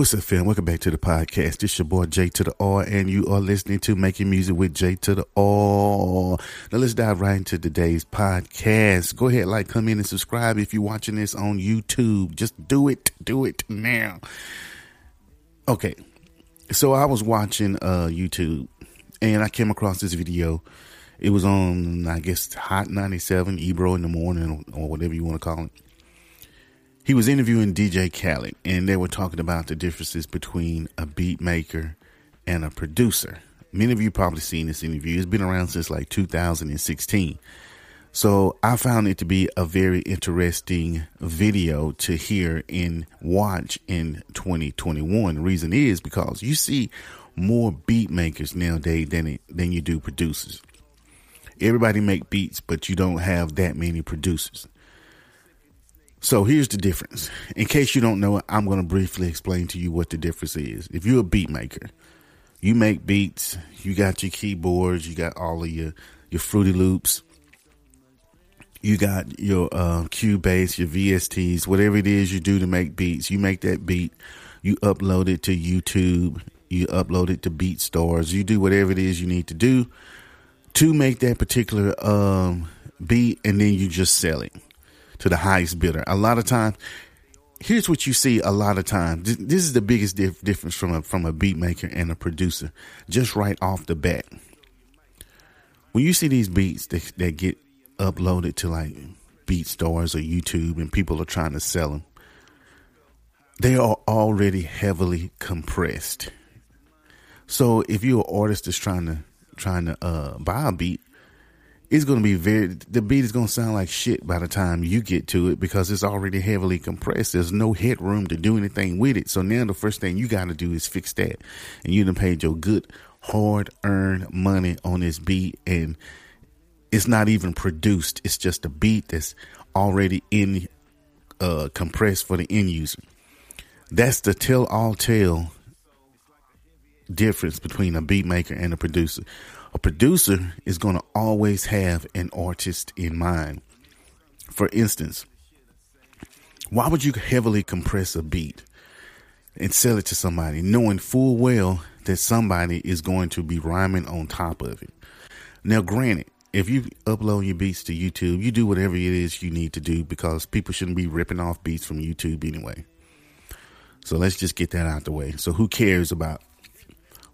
What's up, fam? Welcome back to the podcast. This your boy Jay to the R, and you are listening to Making Music with Jay to the R. Now let's dive right into today's podcast. Go ahead, like, come in, and subscribe if you're watching this on YouTube. Just do it, do it now. Okay, so I was watching uh YouTube, and I came across this video. It was on, I guess, Hot 97, Ebro in the morning, or whatever you want to call it he was interviewing DJ Khaled, and they were talking about the differences between a beat maker and a producer. Many of you probably seen this interview. It's been around since like 2016. So I found it to be a very interesting video to hear and watch in 2021. The reason is because you see more beat makers nowadays than it, than you do producers. Everybody make beats, but you don't have that many producers. So here's the difference. In case you don't know it, I'm going to briefly explain to you what the difference is. If you're a beat maker, you make beats, you got your keyboards, you got all of your, your Fruity Loops, you got your uh, Cubase, your VSTs, whatever it is you do to make beats, you make that beat, you upload it to YouTube, you upload it to BeatStars, you do whatever it is you need to do to make that particular um, beat, and then you just sell it to the highest bidder. A lot of times, here's what you see a lot of times. This is the biggest dif- difference from a from a beat maker and a producer, just right off the bat. When you see these beats that, that get uploaded to like BeatStars or YouTube, and people are trying to sell them, they are already heavily compressed. So if you're an artist that's trying to trying to uh, buy a beat, it's going to be very the beat is going to sound like shit by the time you get to it because it's already heavily compressed. There's no headroom to do anything with it. So now the first thing you got to do is fix that. And you done paid your good hard earned money on this beat and it's not even produced. It's just a beat that's already in uh compressed for the end user. That's the tell all tale difference between a beat maker and a producer a producer is going to always have an artist in mind. For instance, why would you heavily compress a beat and sell it to somebody knowing full well that somebody is going to be rhyming on top of it? Now, granted, if you upload your beats to YouTube, you do whatever it is you need to do because people shouldn't be ripping off beats from YouTube anyway. So let's just get that out the way. So who cares about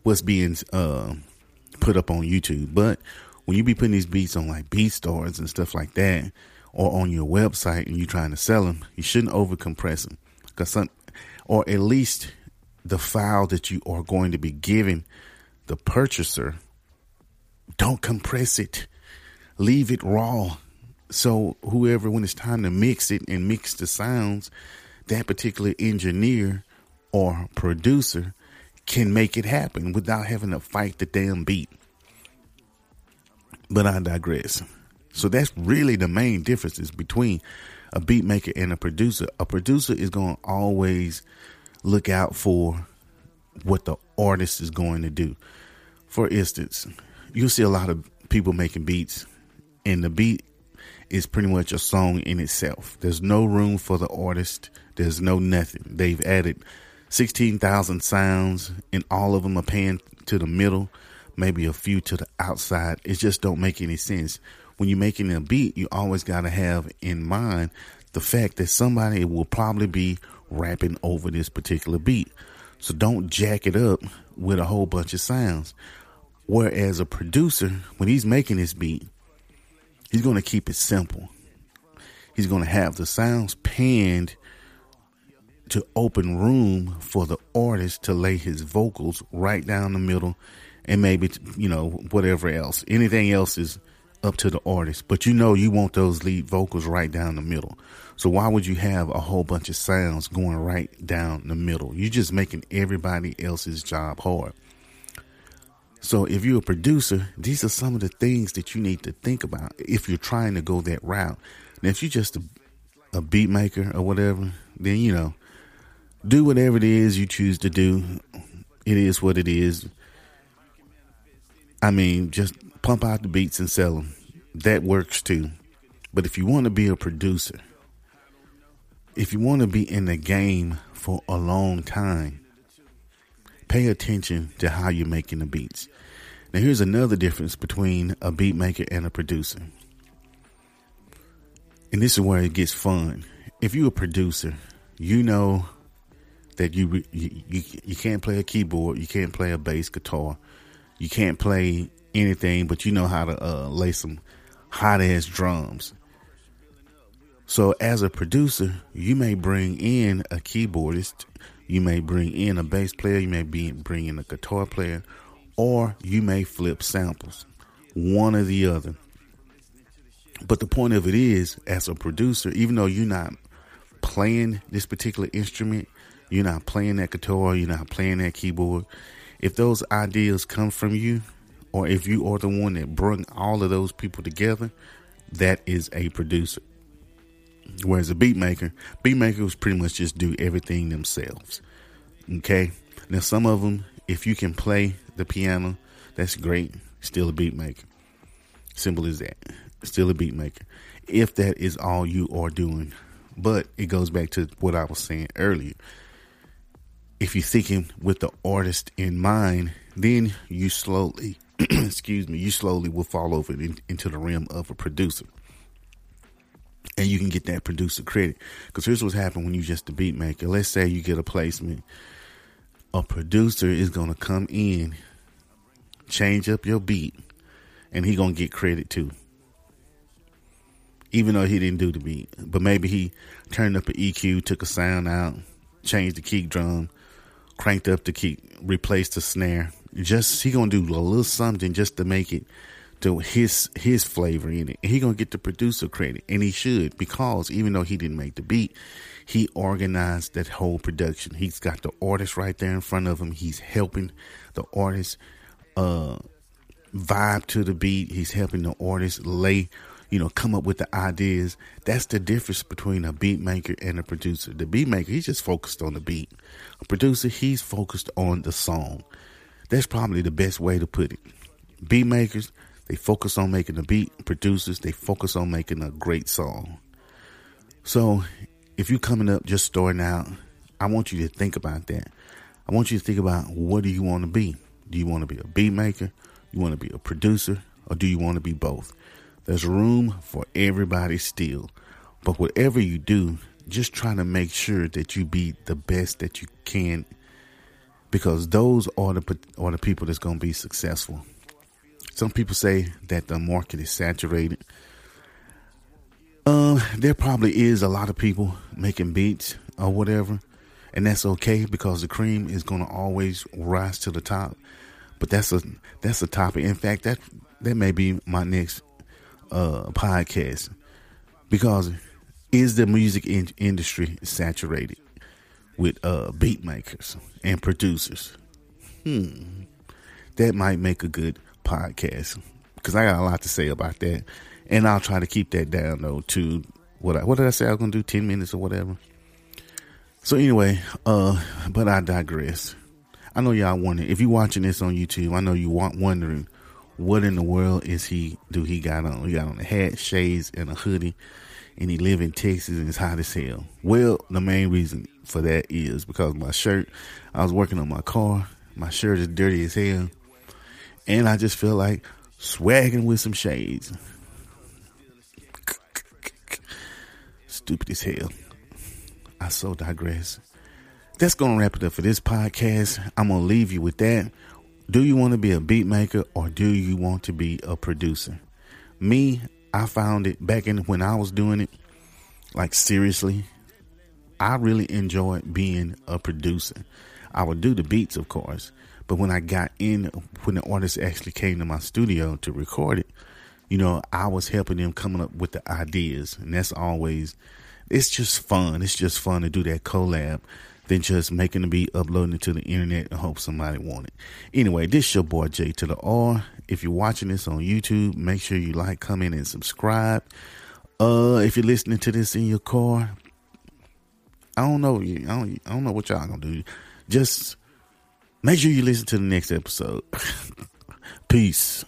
what's being uh, put up on YouTube. But when you be putting these beats on like BeatStars and stuff like that, or on your website and you're trying to sell them, you shouldn't over compress them, because some, or at least the file that you are going to be giving the purchaser, don't compress it, leave it raw. So whoever, when it's time to mix it and mix the sounds, that particular engineer or producer can make it happen without having to fight the damn beat. But I digress. So that's really the main differences between a beat maker and a producer. A producer is going to always look out for what the artist is going to do. For instance, you'll see a lot of people making beats, and the beat is pretty much a song in itself. There's no room for the artist. There's no nothing. They've added 16,000 sounds and all of them are paying to the middle, maybe a few to the outside. It just don't make any sense. When you're making a beat, you always got to have in mind the fact that somebody will probably be rapping over this particular beat. So don't jack it up with a whole bunch of sounds. Whereas a producer, when he's making this beat, he's going to keep it simple. He's going to have the sounds panned to open room for the artist to lay his vocals right down the middle and maybe, you know, whatever else. Anything else is up to the artist, but you know you want those lead vocals right down the middle. So why would you have a whole bunch of sounds going right down the middle? You're just making everybody else's job hard. So if you're a producer, these are some of the things that you need to think about if you're trying to go that route. Now, if you're just a, a beat maker or whatever, then you know do whatever it is you choose to do. It is what it is. I mean, just pump out the beats and sell them. That works too. But if you want to be a producer, if you want to be in the game for a long time, pay attention to how you're making the beats. Now, here's another difference between a beat maker and a producer. And this is where it gets fun. If you're a producer, you know that you, you you can't play a keyboard, you can't play a bass guitar, you can't play anything, but you know how to uh, lay some hot ass drums. So as a producer, you may bring in a keyboardist, you may bring in a bass player, you may be bring in a guitar player, or you may flip samples, one or the other. But the point of it is, as a producer, even though you're not playing this particular instrument, you're not playing that guitar, you're not playing that keyboard. If those ideas come from you, or if you are the one that brought all of those people together, that is a producer. Whereas a beat maker, beat makers pretty much just do everything themselves. Okay. Now some of them, if you can play the piano, that's great. Still a beat maker. Simple as that. Still a beat maker. If that is all you are doing. But it goes back to what I was saying earlier. If you're thinking with the artist in mind, then you slowly, excuse me, you slowly will fall over in, into the realm of a producer and you can get that producer credit. Because here's what's happened when you're just a beat maker. Let's say you get a placement, a producer is gonna come in, change up your beat, and he gonna get credit too. Even though he didn't do the beat, but maybe he turned up an EQ, took a sound out, changed the kick drum, cranked up the kick, replaced the snare. Just he gonna do a little something just to make it to his his flavor in it. He gonna get the producer credit, and he should because even though he didn't make the beat, he organized that whole production. He's got the artist right there in front of him. He's helping the artist uh, vibe to the beat. He's helping the artist lay, you know, come up with the ideas. That's the difference between a beat maker and a producer. The beat maker, he's just focused on the beat. A producer, he's focused on the song. That's probably the best way to put it. Beat makers, they focus on making a beat. Producers, they focus on making a great song. So if you're coming up just starting out, I want you to think about that. I want you to think about what do you want to be? Do you want to be a beat maker? You want to be a producer? Or do you want to be both? There's room for everybody still. But whatever you do, just try to make sure that you be the best that you can because those are the are the people that's going to be successful. Some people say that the market is saturated. Um, there probably is a lot of people making beats or whatever, and that's okay because the cream is going to always rise to the top. But that's a that's a topic. In fact, that that may be my next uh, podcast because is the music in- industry saturated with uh, beat makers and producers? Hmm, that might make a good podcast because I got a lot to say about that, and I'll try to keep that down though to what I, what did I say I was gonna do ten minutes or whatever. So anyway, uh, but I digress. I know y'all wondering if you're watching this on YouTube. I know you want wondering what in the world is he do he got on? He got on a hat, shades, and a hoodie, and he live in Texas and it's hot as hell. Well, the main reason for that is because my shirt. I was working on my car. My shirt is dirty as hell and I just feel like swagging with some shades. Stupid as hell. I so digress. That's gonna wrap it up for this podcast. I'm gonna leave you with that. Do you want to be a beat maker or do you want to be a producer? Me, I found it back in when I was doing it. Like seriously, I really enjoyed being a producer. I would do the beats, of course, but when I got in, when the artist actually came to my studio to record it, you know, I was helping them coming up with the ideas. And that's always, it's just fun. It's just fun to do that collab than just making the beat, uploading it to the internet and hope somebody want it. Anyway, this your boy J to the R. If you're watching this on YouTube, make sure you like, comment, and subscribe. Uh, if you're listening to this in your car, I don't know. I don't, I don't know what y'all gonna do. Just Make sure you listen to the next episode. Peace.